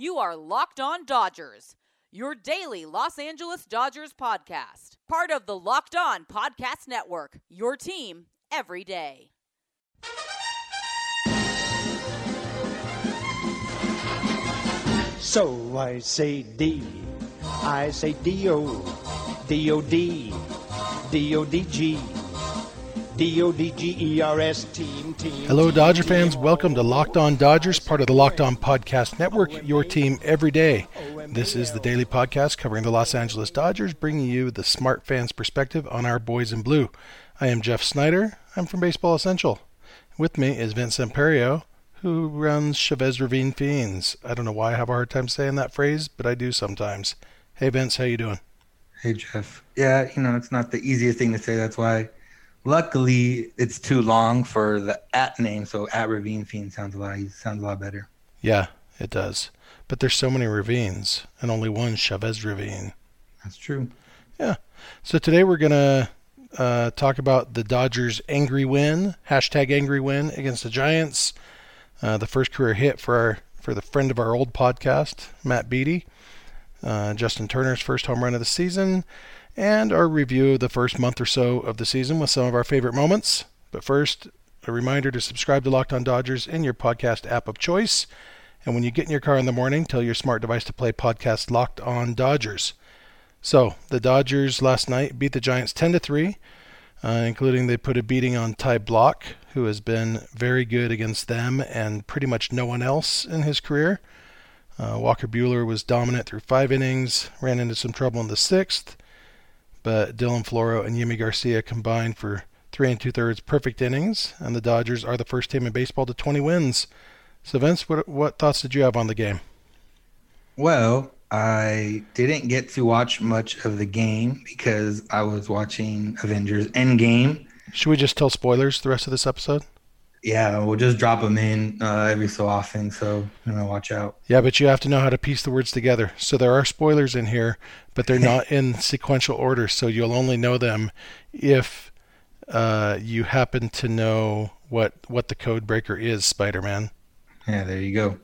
You are Locked On Dodgers, your daily Los Angeles Dodgers podcast. Part of the Locked On Podcast Network, your team every day. So I say D, I say D-O, D-O-D, D-O-D-G. D-O-D-G-E-R-S team, team. Hello, Dodger fans. Welcome to Locked On Dodgers, part of the Locked On Podcast Network, your team every day. This is the daily podcast covering the Los Angeles Dodgers, bringing you the smart fans' perspective on our boys in blue. I am Jeff Snyder. I'm from Baseball Essential. With me is Vince Samperio, who runs Chavez Ravine Fiends. I don't know why I have a hard time saying that phrase, but I do sometimes. Hey, Vince, how you doing? Hey, Jeff. Yeah, you know, it's not the easiest thing to say. That's why Luckily, it's too long for the at name, so at Ravine Fiend sounds a lot sounds a lot better. Yeah, it does. But there's so many ravines, and only one Chavez Ravine. That's true. Yeah. So today we're gonna uh, talk about the Dodgers' angry win, hashtag angry win against the Giants. Uh, the first career hit for our for the friend of our old podcast, Matt Beaty. Uh, Justin Turner's first home run of the season, and our review of the first month or so of the season with some of our favorite moments. But first, a reminder to subscribe to Locked On Dodgers in your podcast app of choice. And when you get in your car in the morning, tell your smart device to play podcast Locked On Dodgers. So, the Dodgers last night beat the Giants 10 to 3, uh, including they put a beating on Ty Blach, who has been very good against them and pretty much no one else in his career. Uh, Walker Buehler was dominant through five innings, ran into some trouble in the sixth, but Dylan Floro and Yimi Garcia combined for three and two thirds perfect innings, and the Dodgers are the first team in baseball to 20 wins. So, Vince, what what thoughts did you have on the game? Well, I didn't get to watch much of the game because I was watching Avengers Endgame. Should we just tell spoilers the rest of this episode? Yeah, we'll just drop them in uh, every so often, so you know, watch out. Yeah, but you have to know how to piece the words together. So there are spoilers in here, but they're not in sequential order. So you'll only know them if uh, you happen to know what what the code breaker is, Spider-Man. Yeah, there you go.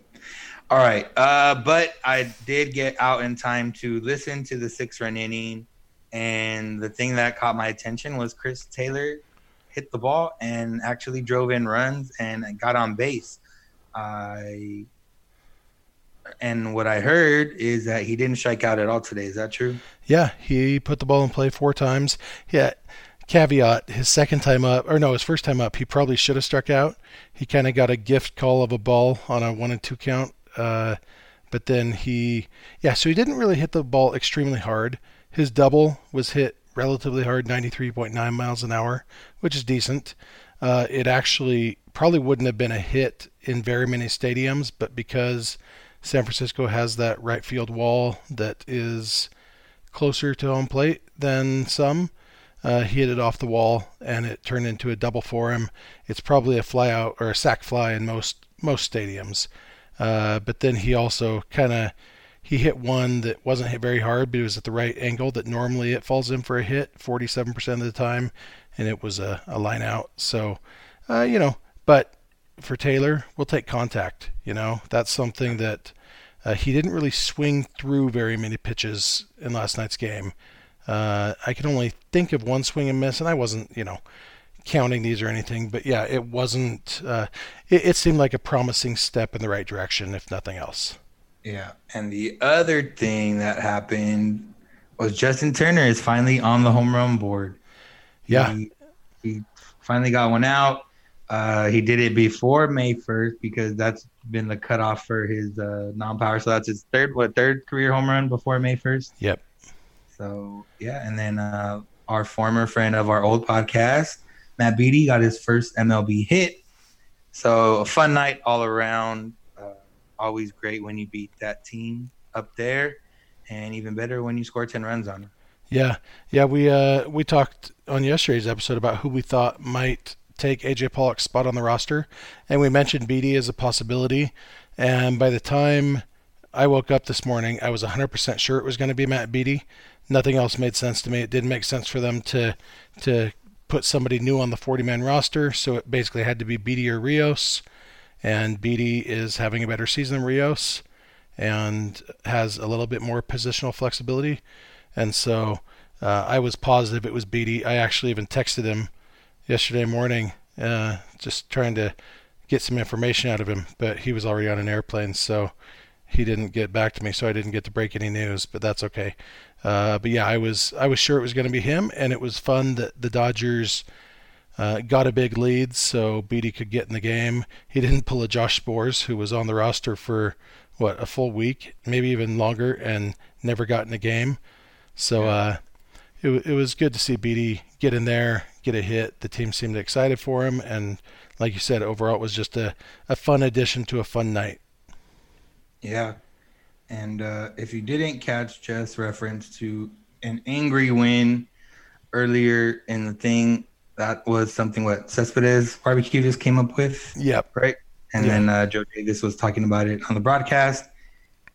All right, uh, but I did get out in time to listen to the six-run inning, and the thing that caught my attention was Chris Taylor hit the ball and actually drove in runs and got on base. I and what I heard is that he didn't strike out at all today. Is that true? Yeah, he put the ball in play four times. Yeah, caveat: his second time up, or no, his first time up, he probably should have struck out. He kind of got a gift call of a ball on a one and two count, uh, but then he, yeah, so he didn't really hit the ball extremely hard. His double was hit relatively hard, 93.9 miles an hour, which is decent. Uh, it actually probably wouldn't have been a hit in very many stadiums, but because San Francisco has that right field wall that is closer to home plate than some, uh, he hit it off the wall and it turned into a double for him. It's probably a flyout or a sac fly in most most stadiums. Uh, but then he also kind of he hit one that wasn't hit very hard, but it was at the right angle that normally it falls in for a hit 47% of the time, and it was a, a line out. So, uh, you know, but for Taylor, we'll take contact. You know, that's something that uh, he didn't really swing through very many pitches in last night's game. Uh, I can only think of one swing and miss, and I wasn't, you know, counting these or anything, but yeah, it wasn't. Uh, it, it seemed like a promising step in the right direction, if nothing else. Yeah. And the other thing that happened was Justin Turner is finally on the home run board. Yeah. He, he finally got one out. Uh, he did it before May 1st because that's been the cutoff for his uh, non power. So that's his third, what, third career home run before May 1st? Yep. So, yeah. And then uh, our former friend of our old podcast, Matt Beaty, got his first MLB hit. So, a fun night all around always great when you beat that team up there, and even better when you score ten runs on them. Yeah, yeah. We uh we talked on yesterday's episode about who we thought might take AJ Pollock's spot on the roster, and we mentioned Beaty as a possibility. And by the time I woke up this morning, I was 100% sure it was going to be Matt Beaty. Nothing else made sense to me. It didn't make sense for them to to put somebody new on the 40-man roster, so it basically had to be Beaty or Rios and Beaty is having a better season than Rios. and has a little bit more positional flexibility. And so uh, I was positive it was Beaty. I actually even texted him yesterday morning, uh, just trying to get some information out of him, but he was already on an airplane, so he didn't get back to me, so I didn't get to break any news. But that's okay. Uh, but yeah, I was I was sure it was going to be him, and it was fun that the Dodgers uh, got a big lead, so Beaty could get in the game. He didn't pull a Josh Sborz, who was on the roster for what a full week, maybe even longer, and never got in a game. So uh, it it was good to see Beaty get in there, get a hit. The team seemed excited for him, and like you said, overall it was just a, a fun addition to a fun night. Yeah. And uh, if you didn't catch Jess' reference to an angry win earlier in the thing, that was something what Cespedes Barbecue just came up with. Yep. Right. And then uh, Joe Davis was talking about it on the broadcast.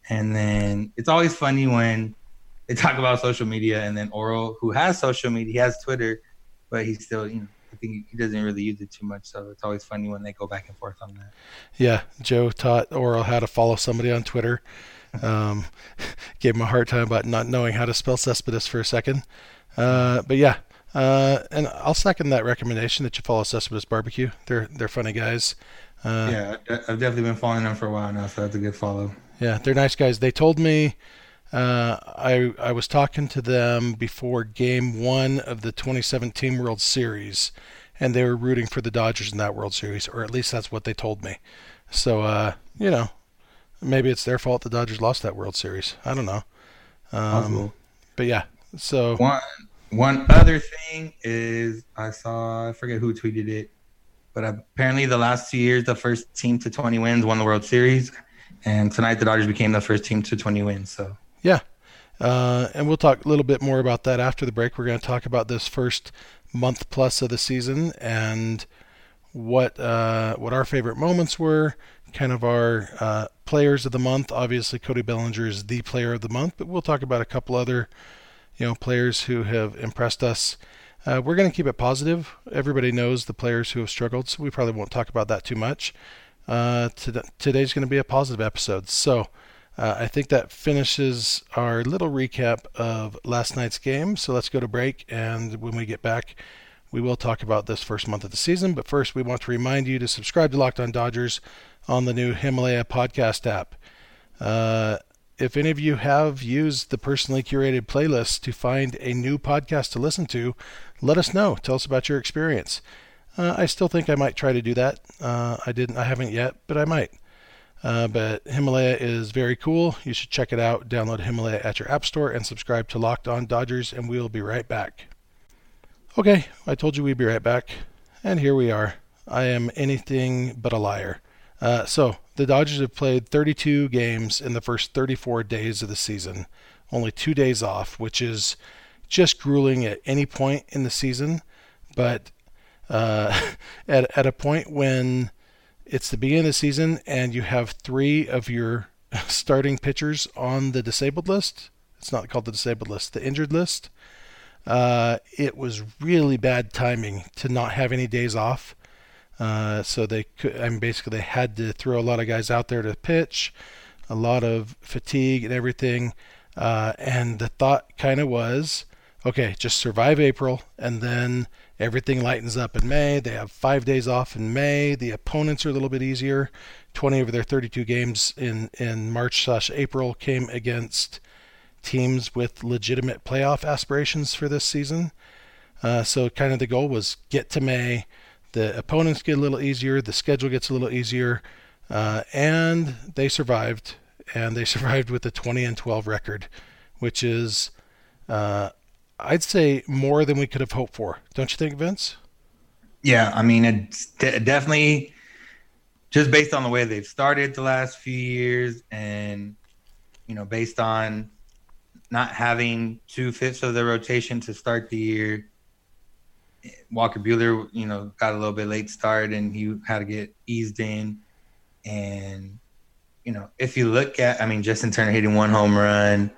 And then it's always funny when they talk about social media, and then Orel, who has social media, he has Twitter, but he still, you know, I think he doesn't really use it too much. So it's always funny when they go back and forth on that. Yeah, Joe taught Orel how to follow somebody on Twitter. Um, gave him a hard time about not knowing how to spell Cespedes for a second. Uh, but yeah, uh, and I'll second that recommendation that you follow Cespedes Barbecue. They're they're funny guys. Uh, yeah, I've definitely been following them for a while now, so that's a good follow. Yeah, they're nice guys. They told me uh, I I was talking to them before Game One of the 2017 World Series, and they were rooting for the Dodgers in that World Series, or at least that's what they told me. So uh, you know, maybe it's their fault the Dodgers lost that World Series. I don't know. Um, but yeah, so One one other thing is I saw I forget who tweeted it, but apparently the last two years the first team to 20 wins won the World Series, and tonight the Dodgers became the first team to 20 wins. So Yeah. Uh, and we'll talk a little bit more about that after the break. We're going to talk about this first month plus of the season and what uh, what our favorite moments were, kind of our uh, players of the month. Obviously, Cody Bellinger is the player of the month, but we'll talk about a couple other you know players who have impressed us. Uh, we're going to keep it positive. Everybody knows the players who have struggled, so we probably won't talk about that too much. Uh, to, today's going to be a positive episode, so. Uh, I think that finishes our little recap of last night's game. So let's go to break, and when we get back, we will talk about this first month of the season. But first, we want to remind you to subscribe to Locked On Dodgers on the new Himalaya podcast app. If any of you have used the personally curated playlist to find a new podcast to listen to, let us know. Tell us about your experience. Uh, I still think I might try to do that. Uh, I didn't. I haven't yet, but I might. Uh, but Himalaya is very cool. You should check it out. Download Himalaya at your app store and subscribe to Locked On Dodgers, and we'll be right back. Okay, I told you we'd be right back, and here we are. I am anything but a liar. Uh, so, the Dodgers have played 32 games in the first 34 days of the season, only two days off, which is just grueling at any point in the season. But uh, at, at a point when it's the beginning of the season and you have three of your starting pitchers on the disabled list. It's not called the disabled list, the injured list. Uh, it was really bad timing to not have any days off. Uh, so they could, I mean, basically they had to throw a lot of guys out there to pitch, a lot of fatigue and everything. Uh, and the thought kind of was, okay, just survive April and then everything lightens up in May. They have five days off in May. The opponents are a little bit easier. 20 of their 32 games in, in March slash April came against teams with legitimate playoff aspirations for this season. Uh, so kind of the goal was get to May. The opponents get a little easier. The schedule gets a little easier. Uh, and they survived. And they survived with a 20 and 12 record, which is uh, I'd say more than we could have hoped for. Don't you think, Vince? yeah, I mean it's de- definitely just based on the way they've started the last few years, and you know, based on not having two fifths of the rotation to start the year. Walker Buehler, you know, got a little bit late start and he had to get eased in. And, you know, if you look at, I mean, Justin Turner hitting one home run,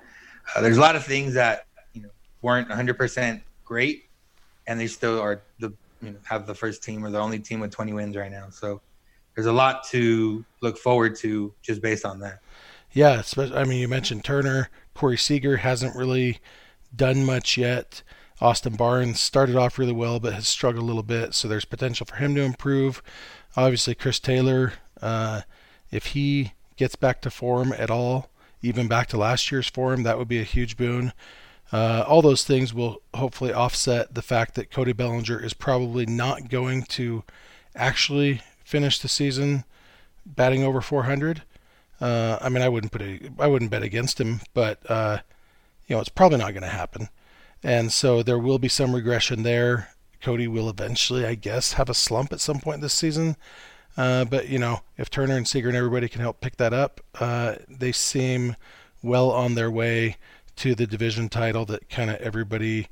uh, there's a lot of things that, you know, weren't 100% great. And they still are the, you know, have the first team or the only team with 20 wins right now. So there's a lot to look forward to just based on that. Yeah, I mean, you mentioned Turner. Corey Seager hasn't really done much yet. Austin Barnes started off really well, but has struggled a little bit, so there's potential for him to improve. Obviously, Chris Taylor, uh, if he gets back to form at all, even back to last year's form, that would be a huge boon. Uh, all those things will hopefully offset the fact that Cody Bellinger is probably not going to actually finish the season batting over 400. Uh, I mean, I wouldn't put a, I wouldn't bet against him, but uh, you know, it's probably not going to happen. And so there will be some regression there. Cody will eventually, I guess, have a slump at some point this season. Uh, but you know, if Turner and Seager and everybody can help pick that up, uh, they seem well on their way to the division title that kind of everybody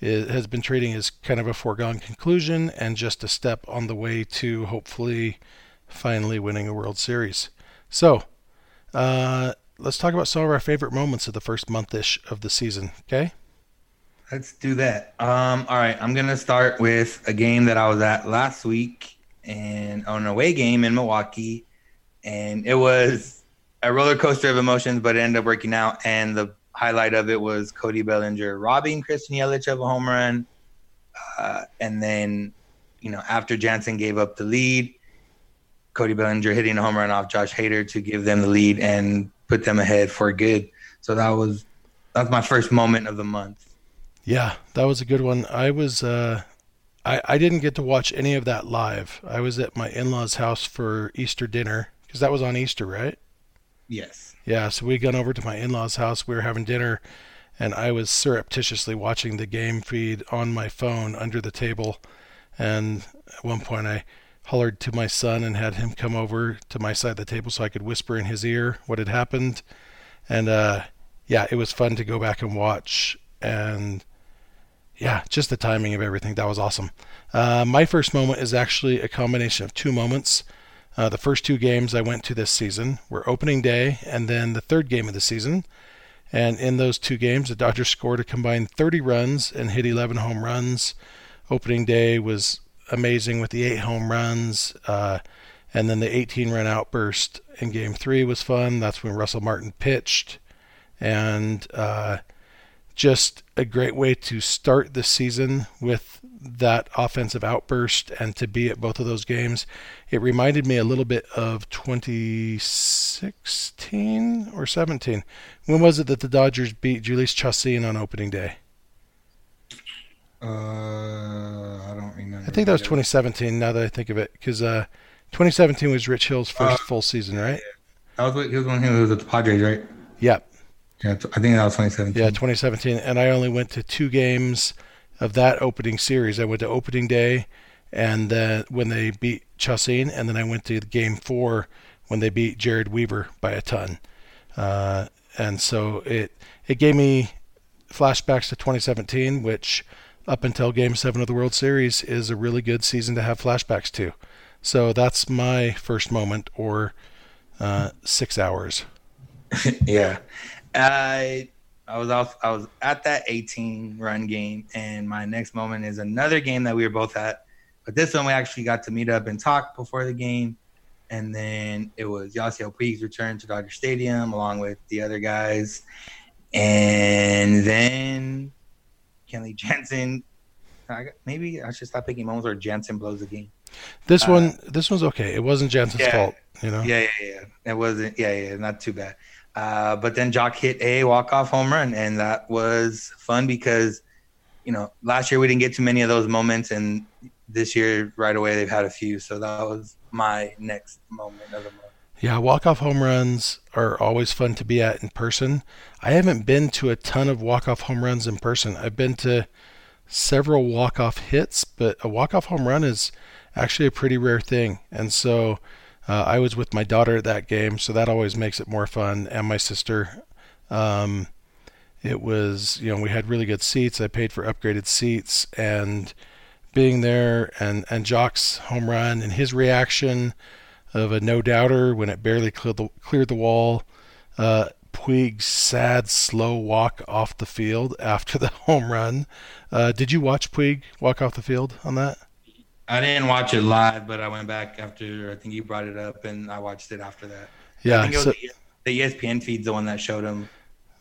is, has been treating as kind of a foregone conclusion and just a step on the way to hopefully finally winning a World Series. So, uh, let's talk about some of our favorite moments of the first month ish of the season. Okay. Let's do that. Um, all right, I'm gonna start with a game that I was at last week and on an away game in Milwaukee, and it was a roller coaster of emotions, but it ended up working out. And the highlight of it was Cody Bellinger robbing Christian Yelich of a home run, uh, and then you know after Jansen gave up the lead, Cody Bellinger hitting a home run off Josh Hader to give them the lead and put them ahead for good. So that was that's my first moment of the month. Yeah, that was a good one. I was uh I I didn't get to watch any of that live. I was at my in-laws' house for Easter dinner because that was on Easter, right? Yes. Yeah, so we gone over to my in-laws' house. We were having dinner and I was surreptitiously watching the game feed on my phone under the table. And at one point I hollered to my son and had him come over to my side of the table so I could whisper in his ear what had happened. And uh yeah, it was fun to go back and watch and yeah, just the timing of everything. That was awesome. Uh, my first moment is actually a combination of two moments. Uh, the first two games I went to this season were opening day and then the third game of the season. And in those two games, the Dodgers scored a combined 30 runs and hit 11 home runs. Opening day was amazing with the eight home runs. Uh, and then the 18 run outburst in game three was fun. That's when Russell Martin pitched. And uh, just a great way to start the season with that offensive outburst and to be at both of those games. It reminded me a little bit of 2016 or 17. When was it that the Dodgers beat Jhoulys Chacin on opening day? Uh, I don't remember. I think that was 2017. Now that I think of it, because uh, 2017 was Rich Hill's first Uh, full season, right? That was he was one who was at the Padres, right? Yep. Yeah, I think that was 2017. Yeah, 2017. And I only went to two games of that opening series. I went to opening day and then when they beat Chacin, and then I went to game four when they beat Jered Weaver by a ton. Uh, and so it it gave me flashbacks to 2017, which up until Game Seven of the World Series is a really good season to have flashbacks to. So that's my first moment, or uh, six hours. yeah. I I was off, I was at that 18 run game, and my next moment is another game that we were both at, but this one we actually got to meet up and talk before the game, and then it was Yasiel Puig's return to Dodger Stadium along with the other guys, and then Kenley Jansen. I, maybe I should stop picking moments where Jansen blows the game. This Uh, one, this one's okay. It wasn't Jansen's yeah. fault, you know. Yeah, yeah, yeah. It wasn't. Yeah, yeah, not too bad. Uh, but then Joc hit a walk off home run, and that was fun because, you know, last year we didn't get too many of those moments, and this year right away they've had a few. So that was my next moment of the month. Yeah, walk-off home runs are always fun to be at in person. I haven't been to a ton of walk-off home runs in person. I've been to several walk-off hits, but a walk-off home run is actually a pretty rare thing. And so uh, I was with my daughter at that game, so that always makes it more fun, and my sister. Um, it was, you know, we had really good seats. I paid for upgraded seats, and being there and and Joc's home run and his reaction of a no doubter when it barely cleared the, cleared the wall. Uh, Puig's sad, slow walk off the field after the home run. Uh, did you watch Puig walk off the field on that? I didn't watch it live, but I went back after I think you brought it up, and I watched it after that. I Yeah. think it was, So, a, the ESPN feed's the one that showed him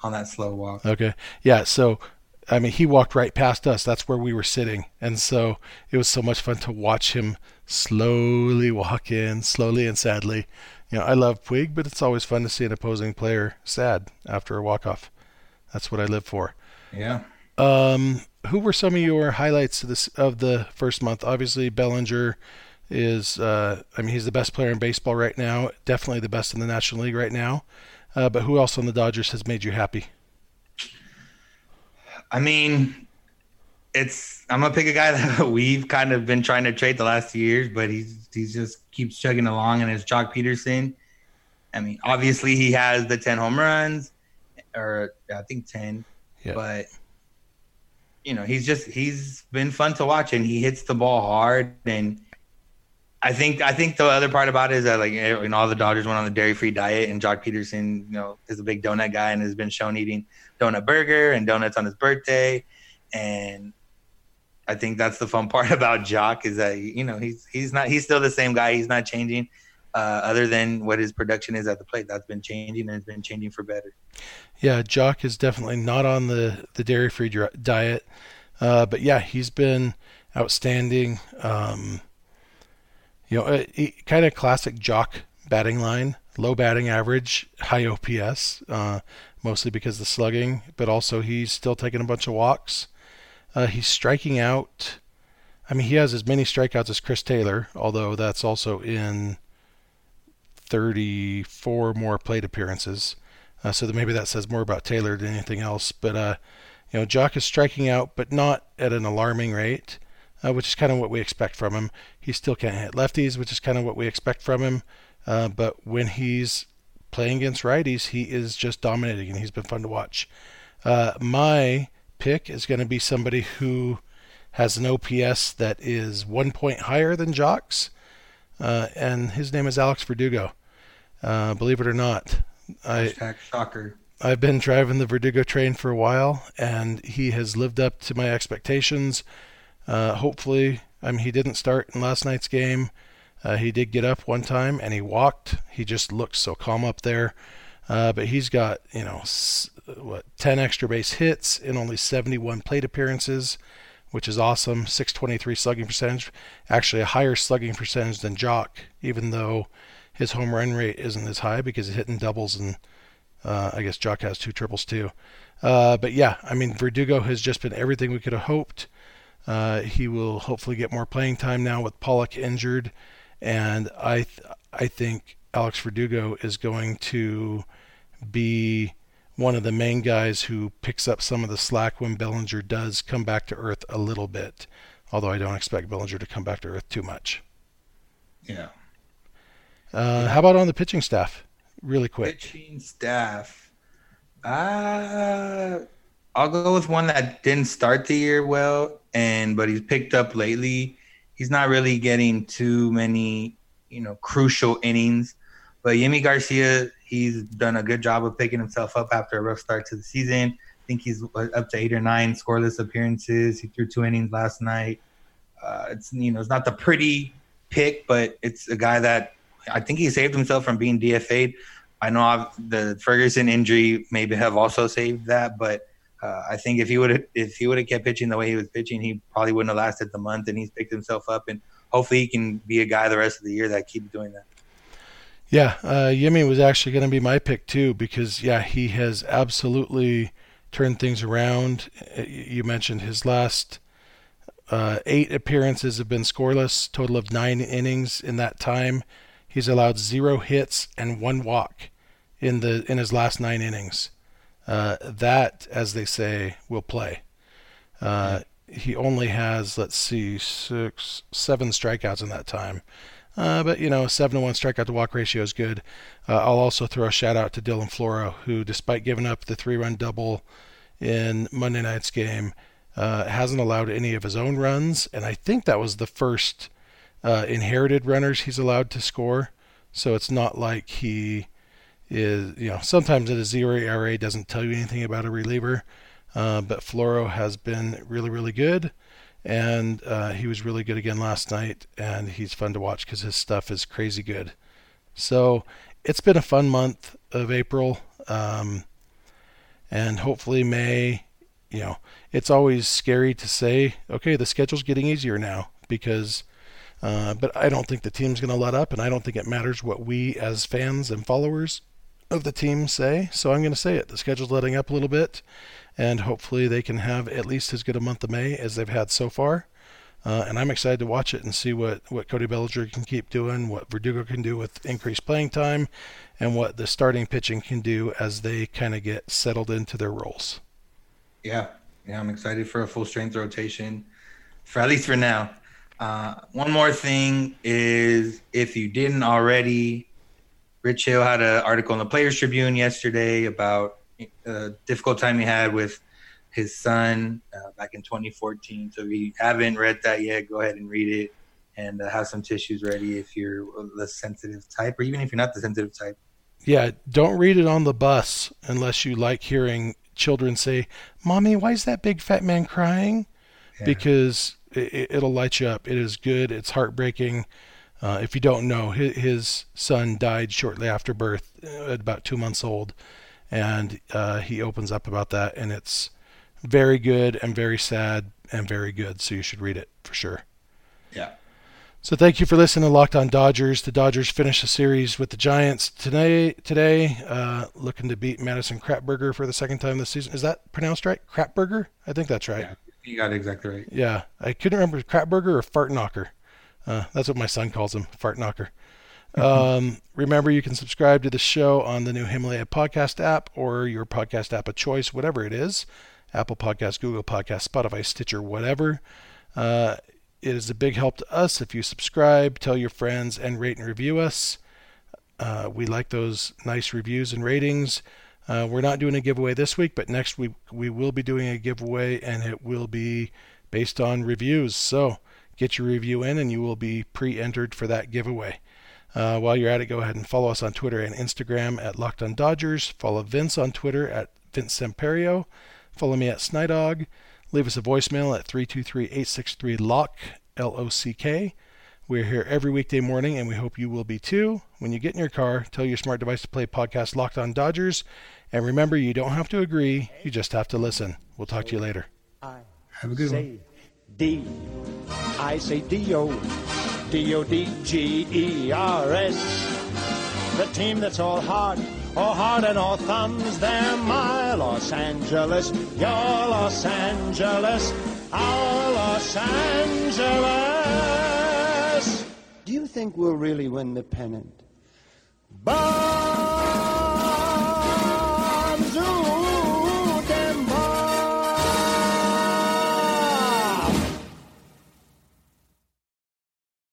on that slow walk. Okay. Yeah. So, I mean, he walked right past us. That's where we were sitting. And so it was so much fun to watch him slowly walk in, slowly and sadly. You know, I love Puig, but it's always fun to see an opposing player sad after a walk off. That's what I live for. Yeah. Um, who were some of your highlights of this of the first month? Obviously, Bellinger is. Uh, I mean, he's the best player in baseball right now. Definitely the best in the National League right now. Uh, but who else on the Dodgers has made you happy? I mean, it's I'm gonna pick a guy that we've kind of been trying to trade the last two years, but he's he's just keeps chugging along, and it's Joc Pederson. I mean, obviously he has the ten home runs, or I think ten, Yeah. but you know he's just he's been fun to watch, and he hits the ball hard, and I think I think the other part about it is that like you know all the Dodgers went on the dairy free diet, and Joc Pederson, you know, is a big donut guy and has been shown eating donut burger and donuts on his birthday, and I think that's the fun part about Joc is that you know he's he's not he's still the same guy. He's not changing, uh, other than what his production is at the plate. That's been changing and it's been changing for better. Yeah, Joc is definitely not on the the dairy free diet, uh, but yeah, he's been outstanding. Um, you know, kind of classic Joc batting line, low batting average, high OPS, uh, mostly because of the slugging, but also he's still taking a bunch of walks. Uh, he's striking out. I mean, he has as many strikeouts as Chris Taylor, although that's also in 34 more plate appearances. Uh, so that maybe that says more about Taylor than anything else. But uh, you know, Joc is striking out, but not at an alarming rate, uh, which is kind of what we expect from him. He still can't hit lefties, which is kind of what we expect from him. Uh, but when he's playing against righties, he is just dominating, and he's been fun to watch. Uh, my pick is going to be somebody who has an OPS that is one point higher than Joc's, uh, and his name is Alex Verdugo. Uh, believe it or not, I, Hashtag shocker. I've been driving the Verdugo train for a while, and he has lived up to my expectations. Uh, hopefully, I mean, he didn't start in last night's game. Uh, he did get up one time and he walked. He just looked so calm up there. Uh, but he's got, you know, s- what, 10 extra base hits in only 71 plate appearances, which is awesome. 623 slugging percentage. Actually, a higher slugging percentage than Joc, even though his home run rate isn't as high because he's hitting doubles and uh, I guess Joc has two triples too. Uh, but yeah, I mean, Verdugo has just been everything we could have hoped. Uh, he will hopefully get more playing time now with Pollock injured, and I th- I think Alex Verdugo is going to be one of the main guys who picks up some of the slack when Bellinger does come back to earth a little bit. Although I don't expect Bellinger to come back to earth too much. Yeah. Uh, how about on the pitching staff? Really quick. Pitching staff. Uh, I'll go with one that didn't start the year well, and but he's picked up lately. He's not really getting too many, you know, crucial innings. But Yimi Garcia, he's done a good job of picking himself up after a rough start to the season. I think he's up to eight or nine scoreless appearances. He threw two innings last night. Uh, it's you know, it's not the pretty pick, but it's a guy that I think he saved himself from being DFA'd. I know I've, the Ferguson injury maybe have also saved that, but uh, I think if he would if he would have kept pitching the way he was pitching, he probably wouldn't have lasted the month. And he's picked himself up, and hopefully he can be a guy the rest of the year that keeps doing that. Yeah, uh, Yimi was actually going to be my pick too because yeah, he has absolutely turned things around. Uh, You mentioned his last uh, eight appearances have been scoreless, total of nine innings in that time. He's allowed zero hits and one walk in the in his last nine innings. Uh, that, as they say, will play. Uh, he only has let's see six, seven strikeouts in that time. Uh, but you know, seven to one strikeout to walk ratio is good. Uh, I'll also throw a shout out to Dylan Floro, who, despite giving up the three run double in Monday night's game, uh, hasn't allowed any of his own runs, and I think that was the first uh, inherited runners he's allowed to score. So it's not like he is, you know, sometimes at a zero ERA doesn't tell you anything about a reliever, uh, but Floro has been really, really good and uh, he was really good again last night and he's fun to watch because his stuff is crazy good so it's been a fun month of April, um, and hopefully May. You know, it's always scary to say, okay, the schedule's getting easier now because. Uh, but I don't think the team's going to let up, and I don't think it matters what we as fans and followers of the team say. So I'm going to say it. The schedule's letting up a little bit, and hopefully they can have at least as good a month of May as they've had so far. Uh, and I'm excited to watch it and see what, what Cody Bellinger can keep doing, what Verdugo can do with increased playing time, and what the starting pitching can do as they kind of get settled into their roles. Yeah, yeah, I'm excited for a full strength rotation, for at least for now. Uh, one more thing is if you didn't already, Rich Hill had an article in the Players Tribune yesterday about a difficult time he had with his son uh, back in 2014. So if you haven't read that yet, go ahead and read it and uh, have some tissues ready if you're the sensitive type, or even if you're not the sensitive type. Yeah, don't read it on the bus unless you like hearing children say, "Mommy, why is that big fat man crying?" Yeah. Because it, will light you up. It is good. It's heartbreaking. Uh, if you don't know, his, his, son died shortly after birth, at about two months old, and uh, he opens up about that, and it's very good and very sad and very good. So you should read it for sure. Yeah. So thank you for listening to Locked On Dodgers. The Dodgers finish the series with the Giants today. Today, uh, looking to beat Madison Krapberger for the second time this season. Is that pronounced right? Krapberger? I think that's right. Yeah, you got it exactly right. Yeah, I couldn't remember Krapberger or Fart Knocker. Uh, that's what my son calls him, Fart Knocker. Um, remember, you can subscribe to the show on the new Himalaya podcast app or your podcast app of choice, whatever it is. Apple Podcast, Google Podcast, Spotify, Stitcher, whatever. Uh, it is a big help to us if you subscribe, tell your friends, and rate and review us. Uh, we like those nice reviews and ratings. Uh, we're not doing a giveaway this week, but next week we will be doing a giveaway, and it will be based on reviews. So get your review in, and you will be pre-entered for that giveaway. Uh, while you're at it, go ahead and follow us on Twitter and Instagram at Locked On Dodgers. Follow Vince on Twitter at Vince Semperio. Follow me at Snydog. Leave us a voicemail at 323-863-LOCK, L-O-C-K. We're here every weekday morning, and we hope you will be too. When you get in your car, tell your smart device to play podcast Locked On Dodgers. And remember, you don't have to agree, you just have to listen. We'll talk to you later. I have a good say one. D. I say D-O. D-O-D-G-E-R-S. The team that's all heart Oh, hard and all thumbs, they're my Los Angeles, your Los Angeles, our Los Angeles. Think we'll really win the pennant? Bye!